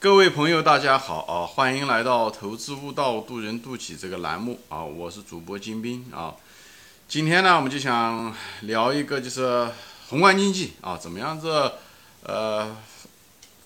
各位朋友，大家好啊！欢迎来到“投资悟道，渡人渡己”这个栏目啊！我是主播金兵啊。今天呢，我们就想聊一个，就是宏观经济啊，怎么样子呃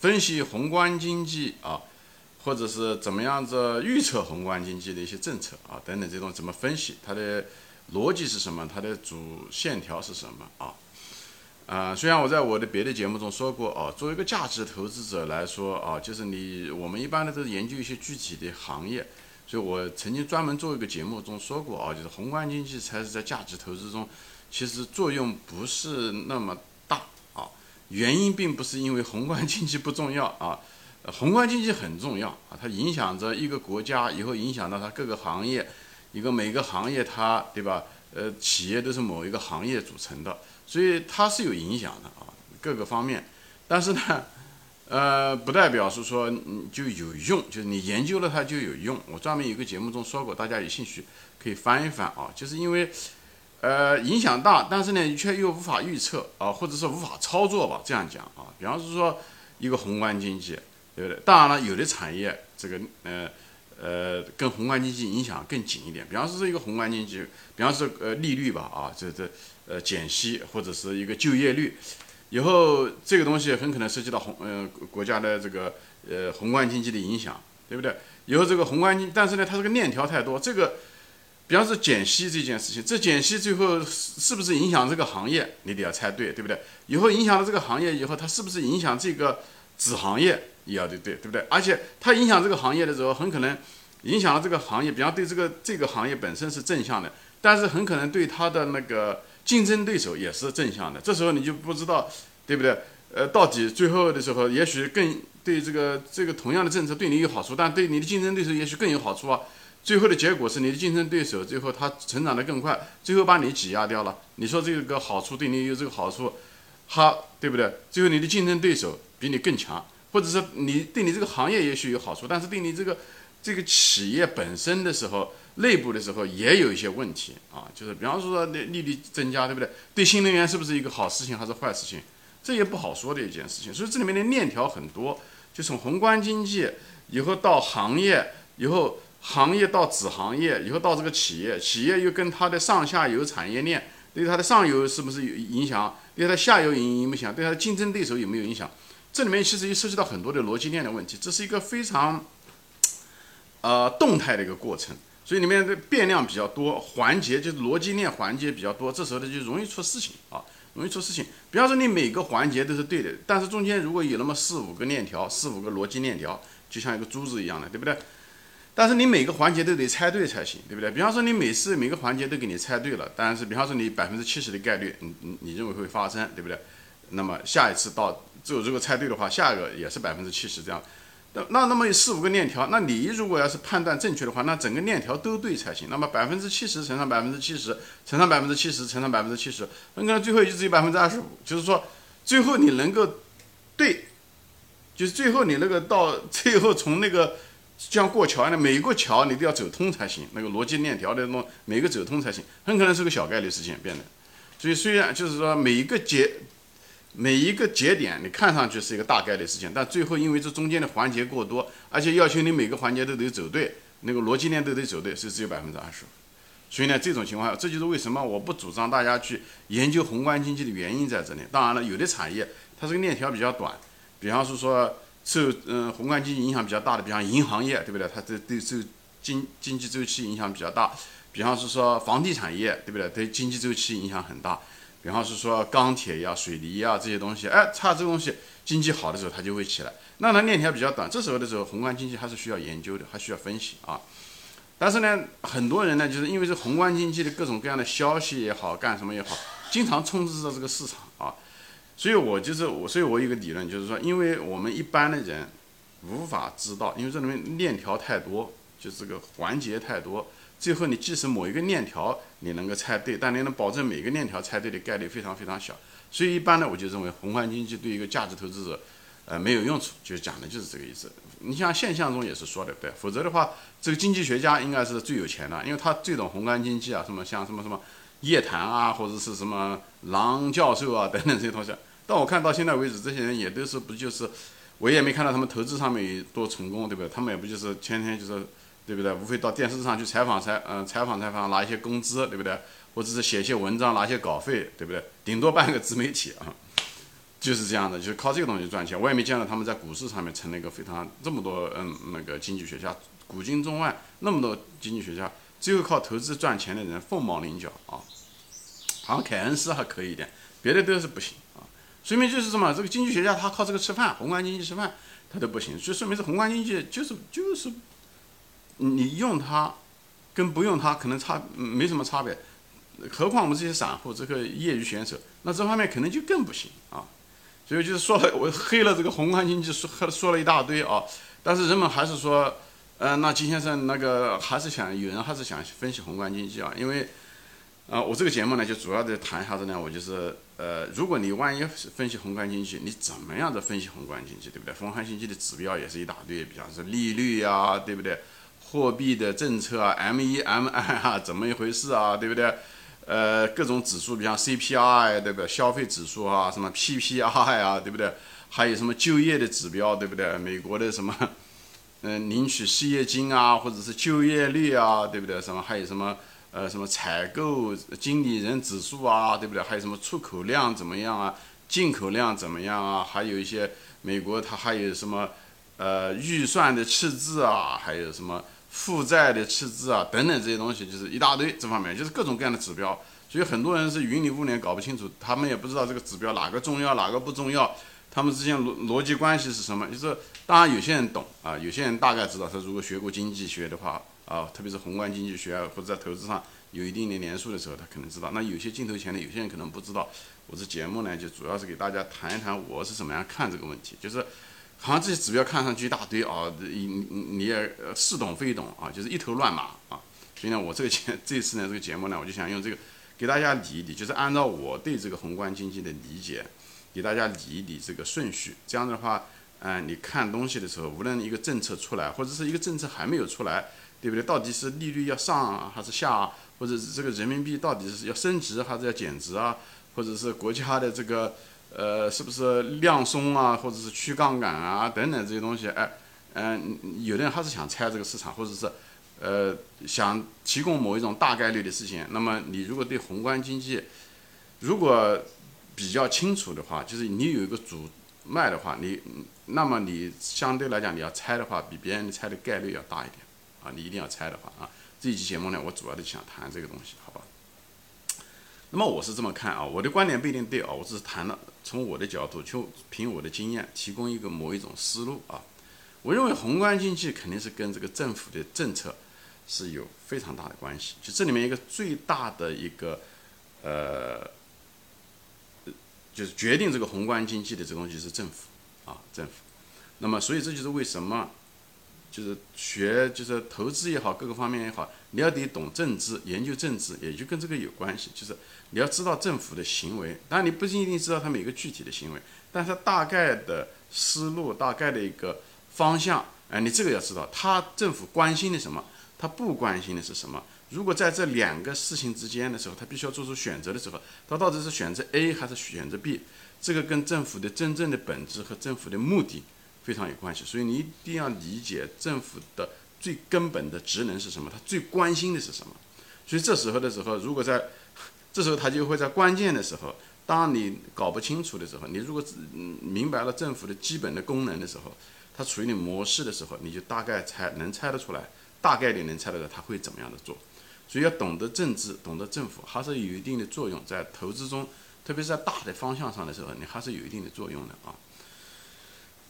分析宏观经济啊，或者是怎么样子预测宏观经济的一些政策啊等等这种怎么分析它的逻辑是什么，它的主线条是什么啊？啊，虽然我在我的别的节目中说过哦，作为一个价值投资者来说啊，就是你我们一般的都是研究一些具体的行业，所以我曾经专门做一个节目中说过啊，就是宏观经济才是在价值投资中其实作用不是那么大啊，原因并不是因为宏观经济不重要啊，宏观经济很重要啊，它影响着一个国家，以后影响到它各个行业，一个每个行业它对吧？呃，企业都是某一个行业组成的。所以它是有影响的啊，各个方面，但是呢，呃，不代表是说就有用，就是你研究了它就有用。我专门有个节目中说过，大家有兴趣可以翻一翻啊。就是因为，呃，影响大，但是呢，却又无法预测啊，或者是无法操作吧，这样讲啊。比方是说一个宏观经济，对不对？当然了，有的产业这个呃呃跟宏观经济影响更紧一点。比方说一个宏观经济，比方说呃利率吧啊，这这。呃，减息或者是一个就业率，以后这个东西很可能涉及到宏呃国家的这个呃宏观经济的影响，对不对？以后这个宏观经，但是呢，它这个链条太多，这个，比方说减息这件事情，这减息最后是是不是影响这个行业？你得要猜对，对不对？以后影响了这个行业以后，它是不是影响这个子行业？也要对对，对不对？而且它影响这个行业的时候，很可能影响了这个行业，比方对这个这个行业本身是正向的，但是很可能对它的那个。竞争对手也是正向的，这时候你就不知道，对不对？呃，到底最后的时候，也许更对这个这个同样的政策对你有好处，但对你的竞争对手也许更有好处啊。最后的结果是你的竞争对手最后他成长的更快，最后把你挤压掉了。你说这个好处对你有这个好处，哈，对不对？最后你的竞争对手比你更强，或者是你对你这个行业也许有好处，但是对你这个这个企业本身的时候。内部的时候也有一些问题啊，就是比方说利利率增加，对不对？对新能源是不是一个好事情还是坏事情？这也不好说的一件事情。所以这里面的链条很多，就从宏观经济以后到行业，以后行业到子行业，以后到这个企业，企业又跟它的上下游产业链，对它的上游是不是有影响？对它下游影影响？对它的竞争对手有没有影响？这里面其实又涉及到很多的逻辑链的问题，这是一个非常呃动态的一个过程。所以里面的变量比较多，环节就是逻辑链环节比较多，这时候呢就容易出事情啊，容易出事情。比方说你每个环节都是对的，但是中间如果有那么四五个链条，四五个逻辑链条，就像一个珠子一样的，对不对？但是你每个环节都得猜对才行，对不对？比方说你每次每个环节都给你猜对了，但是比方说你百分之七十的概率，你你你认为会发生，对不对？那么下一次到就如果猜对的话，下一个也是百分之七十这样。那那那么四五个链条，那你如果要是判断正确的话，那整个链条都对才行。那么百分之七十乘上百分之七十乘上百分之七十乘上百分之七十，那可能最后就只有百分之二十五。就是说，最后你能够对，就是最后你那个到最后从那个像过桥一样每一个桥你都要走通才行，那个逻辑链条的那种每个走通才行，很可能是个小概率事件变的。所以虽然就是说每一个节。每一个节点你看上去是一个大概率事件，但最后因为这中间的环节过多，而且要求你每个环节都得走对，那个逻辑链都得走对，是只有百分之二十。所以呢，这种情况下，这就是为什么我不主张大家去研究宏观经济的原因在这里。当然了，有的产业它这个链条比较短，比方是说受嗯宏观经济影响比较大的，比方银行业，对不对？它这对受经经济周期影响比较大。比方是说房地产业，对不对？对经济周期影响很大。比方是说钢铁呀、水泥呀这些东西，哎，差这东西经济好的时候它就会起来。那它链条比较短，这时候的时候宏观经济还是需要研究的，还需要分析啊。但是呢，很多人呢，就是因为这宏观经济的各种各样的消息也好，干什么也好，经常充斥着这个市场啊。所以我就是我，所以我有个理论，就是说，因为我们一般的人无法知道，因为这里面链条太多，就是这个环节太多。最后，你即使某一个链条你能够猜对，但你能保证每个链条猜对的概率非常非常小。所以一般呢，我就认为宏观经济对一个价值投资者，呃，没有用处。就讲的就是这个意思。你像现象中也是说的，对，否则的话，这个经济学家应该是最有钱的，因为他最懂宏观经济啊，什么像什么什么叶檀啊，或者是什么郎教授啊等等这些东西。但我看到现在为止，这些人也都是不就是我也没看到他们投资上面有多成功，对不对？他们也不就是天天就是，对不对？无非到电视上去采访采，嗯，采访采访拿一些工资，对不对？或者是写一些文章拿一些稿费，对不对？顶多办个自媒体啊，就是这样的，就是靠这个东西赚钱。我也没见到他们在股市上面成了一个非常这么多嗯那个经济学家，古今中外那么多经济学家，只有靠投资赚钱的人凤毛麟角啊。好像凯恩斯还可以一点，别的都是不行啊。说明就是什么？这个经济学家他靠这个吃饭，宏观经济吃饭，他都不行。就说明是宏观经济就是就是，你用它，跟不用它可能差没什么差别。何况我们这些散户，这个业余选手，那这方面可能就更不行啊。所以就是说了，我黑了这个宏观经济，说说了一大堆啊。但是人们还是说，呃，那金先生那个还是想有人还是想分析宏观经济啊，因为。啊，我这个节目呢，就主要的谈一下子呢，我就是，呃，如果你万一分析宏观经济，你怎么样的分析宏观经济，对不对？宏观经济的指标也是一大堆，比方说利率呀，对不对？货币的政策啊，M 一 M 二啊，怎么一回事啊，对不对？呃，各种指数，比方 CPI，对不对？消费指数啊，什么 PPI 啊，对不对？还有什么就业的指标，对不对？美国的什么，嗯，领取失业金啊，或者是就业率啊，对不对？什么还有什么？呃，什么采购经理人指数啊，对不对？还有什么出口量怎么样啊？进口量怎么样啊？还有一些美国它还有什么呃预算的赤字啊，还有什么负债的赤字啊，等等这些东西，就是一大堆这方面，就是各种各样的指标。所以很多人是云里雾里搞不清楚，他们也不知道这个指标哪个重要，哪个不重要，他们之间逻逻辑关系是什么？就是当然有些人懂啊，有些人大概知道，他如果学过经济学的话。啊，特别是宏观经济学或者在投资上有一定的年数的时候，他可能知道。那有些镜头前的有些人可能不知道。我这节目呢，就主要是给大家谈一谈我是怎么样看这个问题。就是好像这些指标看上去一大堆啊，你你也似懂非懂啊，就是一头乱麻啊。所以呢，我这个节这次呢这个节目呢，我就想用这个给大家理一理，就是按照我对这个宏观经济的理解，给大家理一理这个顺序。这样的话，嗯，你看东西的时候，无论一个政策出来，或者是一个政策还没有出来。对不对？到底是利率要上还是下，或者是这个人民币到底是要升值还是要减值啊？或者是国家的这个呃，是不是量松啊，或者是去杠杆啊等等这些东西？哎，嗯，有的人还是想猜这个市场，或者是呃想提供某一种大概率的事情。那么你如果对宏观经济如果比较清楚的话，就是你有一个主脉的话，你那么你相对来讲你要猜的话，比别人猜的概率要大一点。啊，你一定要猜的话啊，这一期节目呢，我主要的想谈这个东西，好吧？那么我是这么看啊，我的观点不一定对啊，我只是谈了从我的角度，就凭我的经验提供一个某一种思路啊。我认为宏观经济肯定是跟这个政府的政策是有非常大的关系，就这里面一个最大的一个呃，就是决定这个宏观经济的这个东西是政府啊，政府。那么所以这就是为什么。就是学，就是投资也好，各个方面也好，你要得懂政治，研究政治，也就跟这个有关系。就是你要知道政府的行为，当然你不一定知道他每个具体的行为，但是大概的思路，大概的一个方向，哎，你这个要知道，他政府关心的什么，他不关心的是什么。如果在这两个事情之间的时候，他必须要做出选择的时候，他到底是选择 A 还是选择 B，这个跟政府的真正的本质和政府的目的。非常有关系，所以你一定要理解政府的最根本的职能是什么，他最关心的是什么。所以这时候的时候，如果在 这时候他就会在关键的时候，当你搞不清楚的时候，你如果明白了政府的基本的功能的时候，它处于你模式的时候，你就大概猜能猜得出来，大概率能猜得到他会怎么样的做。所以要懂得政治，懂得政府，还是有一定的作用，在投资中，特别是在大的方向上的时候，你还是有一定的作用的啊。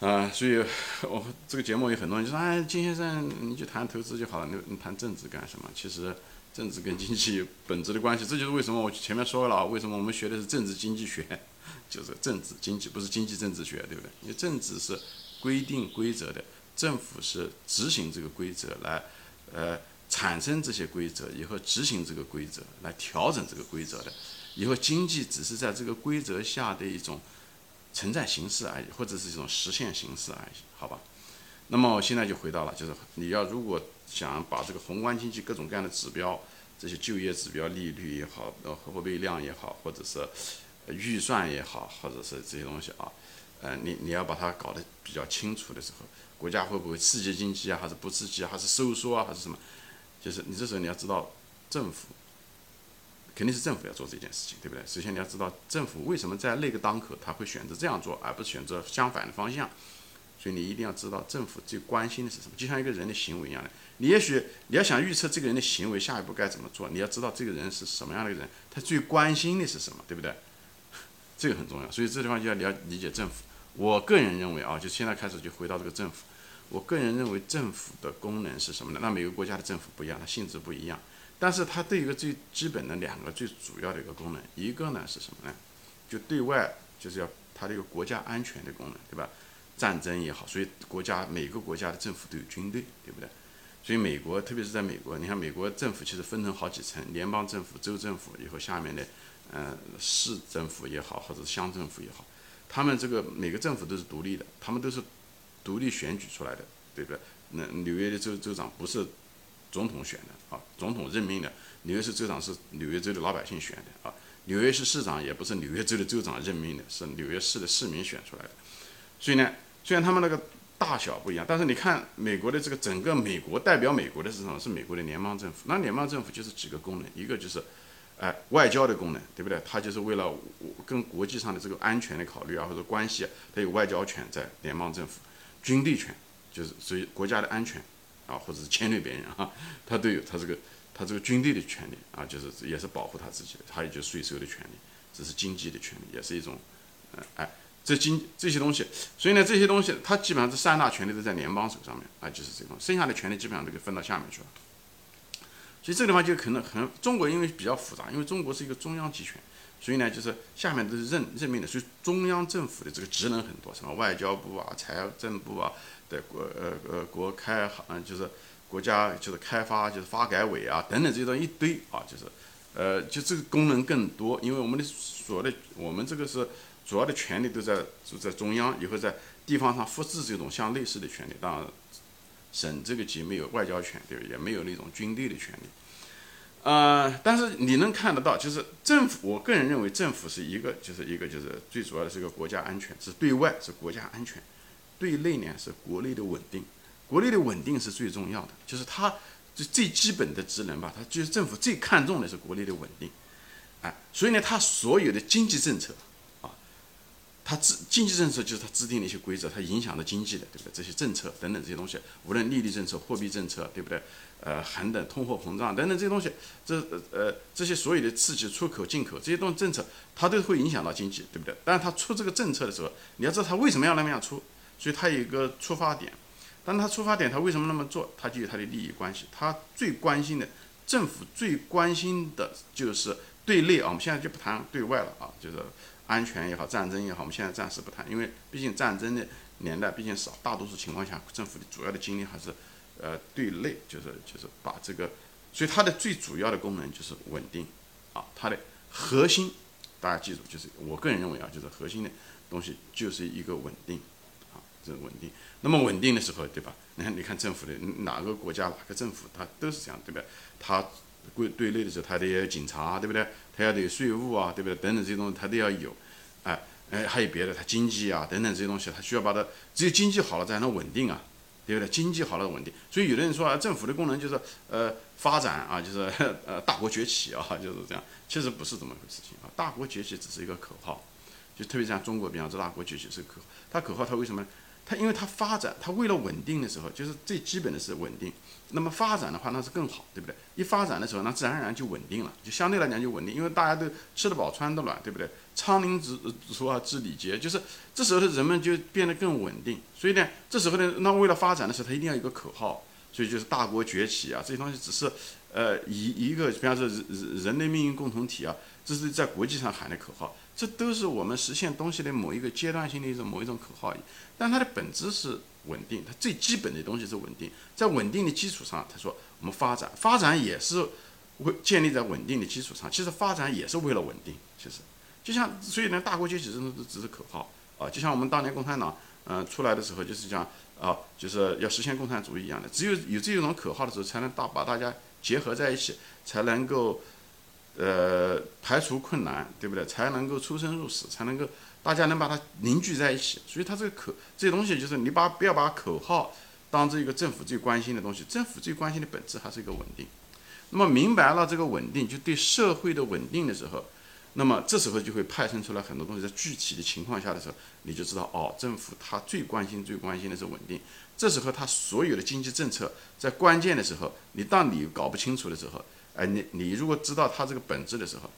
啊，所以，我这个节目有很多人就说，哎，金先生，你就谈投资就好了，你你谈政治干什么？其实，政治跟经济有 本质的关系，这就是为什么我前面说了，为什么我们学的是政治经济学，就是政治经济，不是经济政治学，对不对？因为政治是规定规则的，政府是执行这个规则来，呃，产生这些规则以后执行这个规则来调整这个规则的，以后经济只是在这个规则下的一种。存在形式而已，或者是一种实现形式而已，好吧？那么我现在就回到了，就是你要如果想把这个宏观经济各种各样的指标，这些就业指标、利率也好，呃，货币量也好，或者是预算也好，或者是这些东西啊，呃，你你要把它搞得比较清楚的时候，国家会不会刺激经济啊，还是不刺激啊，还是收缩啊，还是什么？就是你这时候你要知道，政府肯定是政府要做这件事情，对不对？首先你要知道政府为什么在那个当口他会选择这样做，而不是选择相反的方向。所以你一定要知道政府最关心的是什么，就像一个人的行为一样的。你也许你要想预测这个人的行为下一步该怎么做，你要知道这个人是什么样的人，他最关心的是什么，对不对？这个很重要。所以这地方就要了理解政府。我个人认为啊，就现在开始就回到这个政府。我个人认为政府的功能是什么呢？那每个国家的政府不一样，它性质不一样，但是它对一个最基本的两个最主要的一个功能，一个呢是什么呢？就对外就是要它的一个国家安全的功能，对吧？战争也好，所以国家每个国家的政府都有军队，对不对？所以美国，特别是在美国，你看美国政府其实分成好几层，联邦政府、州政府，以后下面的，呃，市政府也好，或者乡政府也好，他们这个每个政府都是独立的，他们都是独立选举出来的，对不对？那纽约的州州长不是总统选的啊，总统任命的，纽约市州长是纽约州的老百姓选的啊，纽约市市长也不是纽约州的州长任命的，是纽约市的市民选出来的，所以呢。虽然他们那个大小不一样，但是你看美国的这个整个美国代表美国的是什么？是美国的联邦政府。那联邦政府就是几个功能，一个就是，哎，外交的功能，对不对？它就是为了跟国际上的这个安全的考虑啊，或者关系，啊它有外交权在联邦政府。军队权就是所以国家的安全啊，或者是侵略别人啊，他都有他这个他这个军队的权利啊，就是也是保护他自己的。还有就是税收的权利，这是经济的权利，也是一种，嗯，哎。这经这些东西，所以呢，这些东西他基本上这三大权利都在联邦手上面啊，就是这种，剩下的权利基本上都给分到下面去了。所以这个地方就可能很中国，因为比较复杂，因为中国是一个中央集权，所以呢，就是下面都是任任命的，所以中央政府的这个职能很多，什么外交部啊、财政部啊的国呃呃国开行就是国家就是开发就是发改委啊等等这种一堆啊，就是呃就这个功能更多，因为我们的所的我们这个是。主要的权利都在就在中央，以后在地方上复制这种像类似的权利。当然，省这个级没有外交权，对也没有那种军队的权利。呃，但是你能看得到，就是政府，我个人认为政府是一个，就是一个就是最主要的是一个国家安全，是对外是国家安全，对内呢是国内的稳定。国内的稳定是最重要的，就是它最最基本的职能吧，它就是政府最看重的是国内的稳定。哎，所以呢，它所有的经济政策。啊它制经济政策就是它制定的一些规则，它影响到经济的，对不对？这些政策等等这些东西，无论利率政策、货币政策，对不对？呃，恒等通货膨胀等等这些东西，这呃这些所有的刺激出口、进口这些东西政策，它都会影响到经济，对不对？但是它出这个政策的时候，你要知道它为什么要那么样出，所以它有一个出发点。但它出发点，它为什么那么做？它就有它的利益关系。它最关心的，政府最关心的就是对内啊，我们现在就不谈对外了啊，就是。安全也好，战争也好，我们现在暂时不谈，因为毕竟战争的年代毕竟少，大多数情况下，政府的主要的精力还是，呃，对内，就是就是把这个，所以它的最主要的功能就是稳定，啊，它的核心，大家记住，就是我个人认为啊，就是核心的东西就是一个稳定，这稳定。那么稳定的时候，对吧？你看，你看政府的哪个国家哪个政府，它都是这样，对不对？它。归对内的时候，他得有警察，对不对？他要得有税务啊，对不对？等等这些东西，他都要有。哎哎，还有别的，他经济啊，等等这些东西，他需要把它。只有经济好了，才能稳定啊，对不对？经济好了稳定。所以有的人说啊，政府的功能就是呃发展啊，就是呃大国崛起啊，就是这样。其实不是这么回事情啊，大国崛起只是一个口号。就特别像中国，比方说大国崛起是口号，它口号它为什么？它因为它发展，它为了稳定的时候，就是最基本的是稳定。那么发展的话，那是更好，对不对？一发展的时候，那自然而然就稳定了，就相对来讲就稳定，因为大家都吃得饱、穿得暖，对不对？昌宁之俗啊，知礼节，就是这时候的人们就变得更稳定。所以呢，这时候呢，那为了发展的时候，它一定要有个口号，所以就是大国崛起啊，这些东西只是呃一一个，比方说人人类命运共同体啊，这是在国际上喊的口号。这都是我们实现东西的某一个阶段性的一种某一种口号，但它的本质是稳定，它最基本的东西是稳定。在稳定的基础上，他说我们发展，发展也是为建立在稳定的基础上。其实发展也是为了稳定，其实就像所以呢，大国崛起真的都只是口号啊，就像我们当年共产党嗯出来的时候，就是讲啊，就是要实现共产主义一样的。只有有这种口号的时候，才能大把大家结合在一起，才能够。呃，排除困难，对不对？才能够出生入死，才能够大家能把它凝聚在一起。所以它这个口这些东西就是你把不要把口号当这个政府最关心的东西，政府最关心的本质还是一个稳定。那么明白了这个稳定，就对社会的稳定的时候，那么这时候就会派生出来很多东西。在具体的情况下的时候，你就知道哦，政府他最关心、最关心的是稳定。这时候他所有的经济政策在关键的时候，你当你搞不清楚的时候，哎，你你如果知道它这个本质的时候，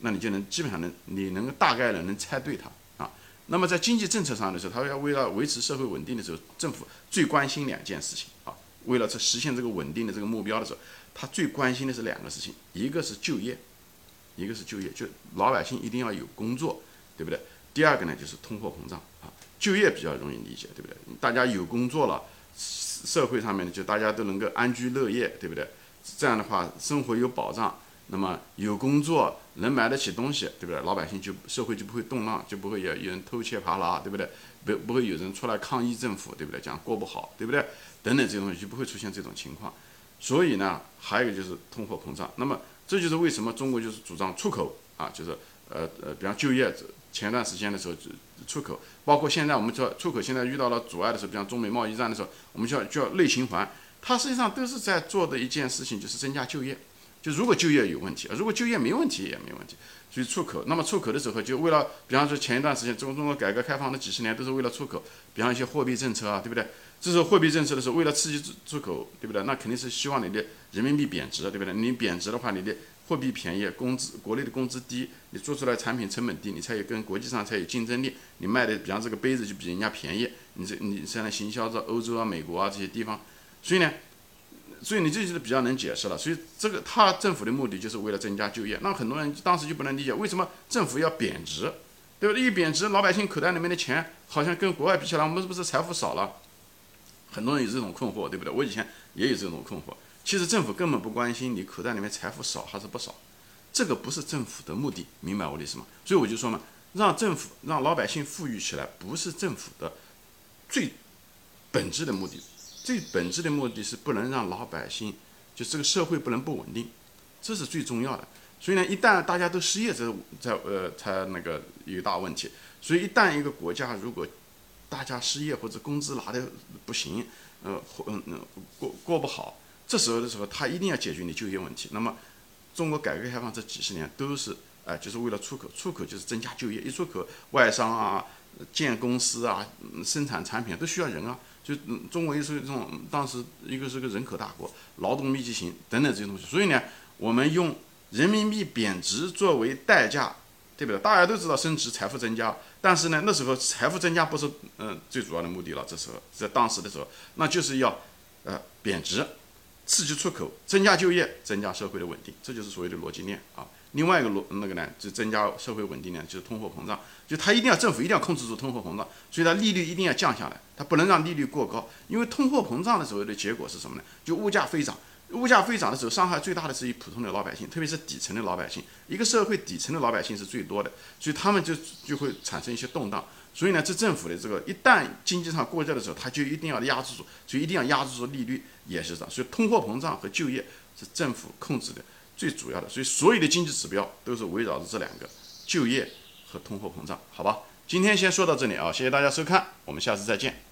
那你就能基本上能你能够大概的能猜对它啊。那么在经济政策上的时候，他要为了维持社会稳定的时候，政府最关心两件事情啊。为了这实现这个稳定的这个目标的时候，他最关心的是两个事情，一个是就业，一个是就业，就老百姓一定要有工作，对不对？第二个呢就是通货膨胀啊。就业比较容易理解，对不对？大家有工作了，社会上面就大家都能够安居乐业，对不对？这样的话生活有保障，那么有工作能买得起东西，对不对？老百姓就社会就不会动荡，就不会有有人偷窃扒拿，对不对？不不会有人出来抗议政府，对不对？讲过不好，对不对？等等这些东西就不会出现这种情况。所以呢，还有一个就是通货膨胀。那么这就是为什么中国就是主张出口啊，就是呃呃，比方就业前段时间的时候就出口，包括现在我们说出口现在遇到了阻碍的时候，比方中美贸易战的时候，我们就要就要内循环。它实际上都是在做的一件事情，就是增加就业。就如果就业有问题，如果就业没问题也没问题。所以出口，那么出口的时候就为了，比方说前一段时间中中国改革开放的几十年都是为了出口，比方一些货币政策啊，对不对？这时候货币政策的时候，为了刺激出出口，对不对？那肯定是希望你的人民币贬值，对不对？你贬值的话，你的货币便宜，工资国内的工资低，你做出来产品成本低，你才有跟国际上才有竞争力。你卖的，比方这个杯子就比人家便宜，你这你现在行销到欧洲啊、美国啊这些地方，所以呢。所以你这就是比较能解释了。所以这个他政府的目的就是为了增加就业。那很多人当时就不能理解，为什么政府要贬值，对不对？一贬值，老百姓口袋里面的钱好像跟国外比起来，我们是不是财富少了？很多人有这种困惑，对不对？我以前也有这种困惑。其实政府根本不关心你口袋里面财富少还是不少，这个不是政府的目的，明白我的意思吗？所以我就说嘛，让政府让老百姓富裕起来，不是政府的最本质的目的。最本质的目的是不能让老百姓，就这个社会不能不稳定，这是最重要的。所以呢，一旦大家都失业，这在呃才那个有大问题。所以一旦一个国家如果大家失业或者工资拿的不行，呃或嗯过过不好，这时候的时候他一定要解决你就业问题。那么中国改革开放这几十年都是哎就是为了出口，出口就是增加就业，一出口外商啊建公司啊生产产品都需要人啊。就嗯，中国也是这种，当时一个是个人口大国，劳动密集型等等这些东西，所以呢，我们用人民币贬值作为代价，对不对？大家都知道升值财富增加，但是呢，那时候财富增加不是嗯最主要的目的了。这时候在当时的时候，那就是要呃贬值，刺激出口，增加就业，增加社会的稳定，这就是所谓的逻辑链啊。另外一个逻那个呢，就增加社会稳定呢，就是通货膨胀，就它一定要政府一定要控制住通货膨胀，所以它利率一定要降下来，它不能让利率过高，因为通货膨胀的时候的结果是什么呢？就物价飞涨，物价飞涨的时候，伤害最大的是以普通的老百姓，特别是底层的老百姓，一个社会底层的老百姓是最多的，所以他们就就会产生一些动荡，所以呢，这政府的这个一旦经济上过热的时候，它就一定要压制住，所以一定要压制住利率也是这样，所以通货膨胀和就业是政府控制的。最主要的，所以所有的经济指标都是围绕着这两个就业和通货膨胀，好吧？今天先说到这里啊，谢谢大家收看，我们下次再见。